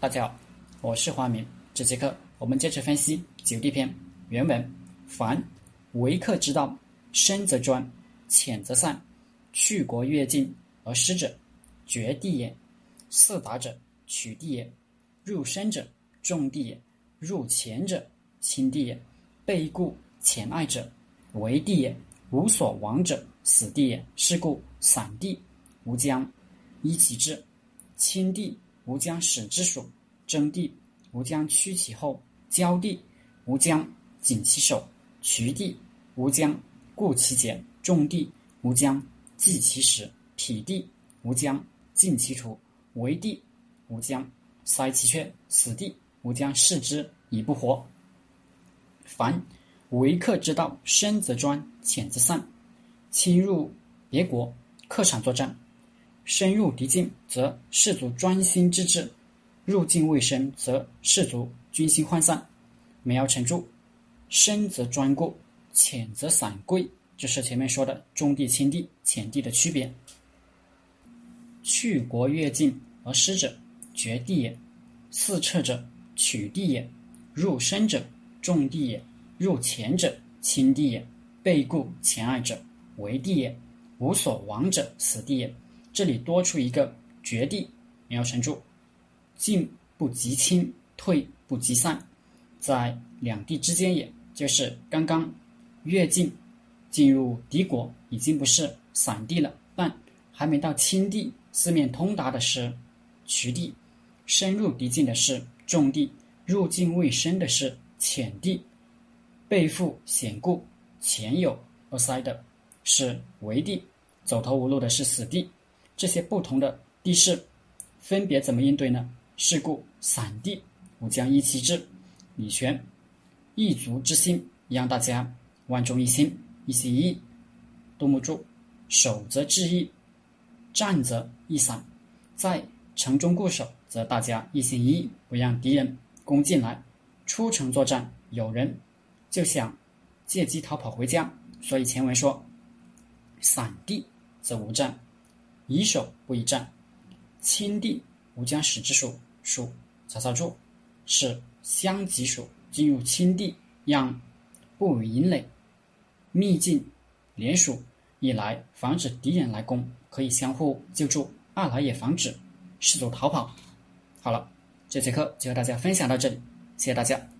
大家好，我是华明。这节课我们接着分析《九地篇》原文：凡为客之道，深则专，浅则散。去国越境而失者，绝地也；四达者，取地也；入深者，重地也；入浅者，轻地也；背故浅隘者，为地也；无所亡者，死地也。是故散地无将依其志，轻地吾将使之属，争地。吾将屈其后，交地。吾将紧其手，渠地。吾将固其节，重地。吾将济其实，匹地。吾将尽其土，为地。吾将塞其阙，死地。吾将视之以不活。凡为客之道，深则专，浅则散。侵入别国，客场作战；深入敌境，则士卒专心致志；入境未深，则士卒军心涣散。没有成注：深则专固，浅则散贵。就是前面说的中地、轻地、浅地的区别。去国越境而失者，绝地也；四撤者，取地也；入深者，重地也；入浅者，轻地也；背固浅隘者，为地也；无所亡者，死地也。这里多出一个绝地，你要沉住。进不及轻，退不及散，在两地之间，也就是刚刚越境。进入敌国已经不是散地了，但还没到轻地，四面通达的是渠地；深入敌境的是重地；入境未深的是浅地；背负险固、前有而塞的是围地；走投无路的是死地。这些不同的地势，分别怎么应对呢？是故散地吾将一其志，以全一族之心，让大家万众一心。一心一意，杜牧注：守则致意，战则易散。在城中固守，则大家一心一意，不让敌人攻进来。出城作战，有人就想借机逃跑回家。所以前文说：散地则无战，以守不以战。轻地无将使之属，属曹操住，使相及属，进入轻地，让不引垒。密进联署，一来防止敌人来攻，可以相互救助；二来也防止士卒逃跑。好了，这节课就和大家分享到这里，谢谢大家。